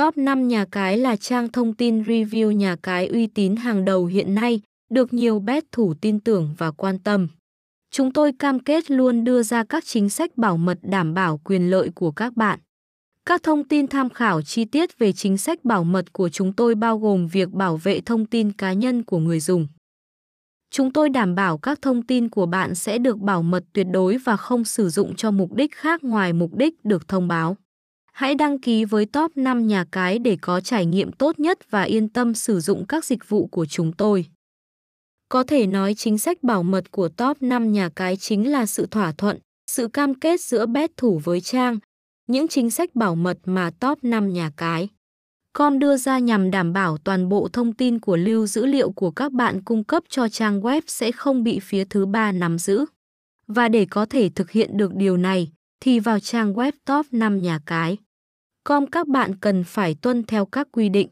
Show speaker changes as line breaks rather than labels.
Top 5 nhà cái là trang thông tin review nhà cái uy tín hàng đầu hiện nay, được nhiều bet thủ tin tưởng và quan tâm. Chúng tôi cam kết luôn đưa ra các chính sách bảo mật đảm bảo quyền lợi của các bạn. Các thông tin tham khảo chi tiết về chính sách bảo mật của chúng tôi bao gồm việc bảo vệ thông tin cá nhân của người dùng. Chúng tôi đảm bảo các thông tin của bạn sẽ được bảo mật tuyệt đối và không sử dụng cho mục đích khác ngoài mục đích được thông báo. Hãy đăng ký với top 5 nhà cái để có trải nghiệm tốt nhất và yên tâm sử dụng các dịch vụ của chúng tôi. Có thể nói chính sách bảo mật của top 5 nhà cái chính là sự thỏa thuận, sự cam kết giữa bet thủ với trang, những chính sách bảo mật mà top 5 nhà cái com đưa ra nhằm đảm bảo toàn bộ thông tin của lưu dữ liệu của các bạn cung cấp cho trang web sẽ không bị phía thứ ba nắm giữ. Và để có thể thực hiện được điều này, thì vào trang web top 5 nhà cái. Com các bạn cần phải tuân theo các quy định.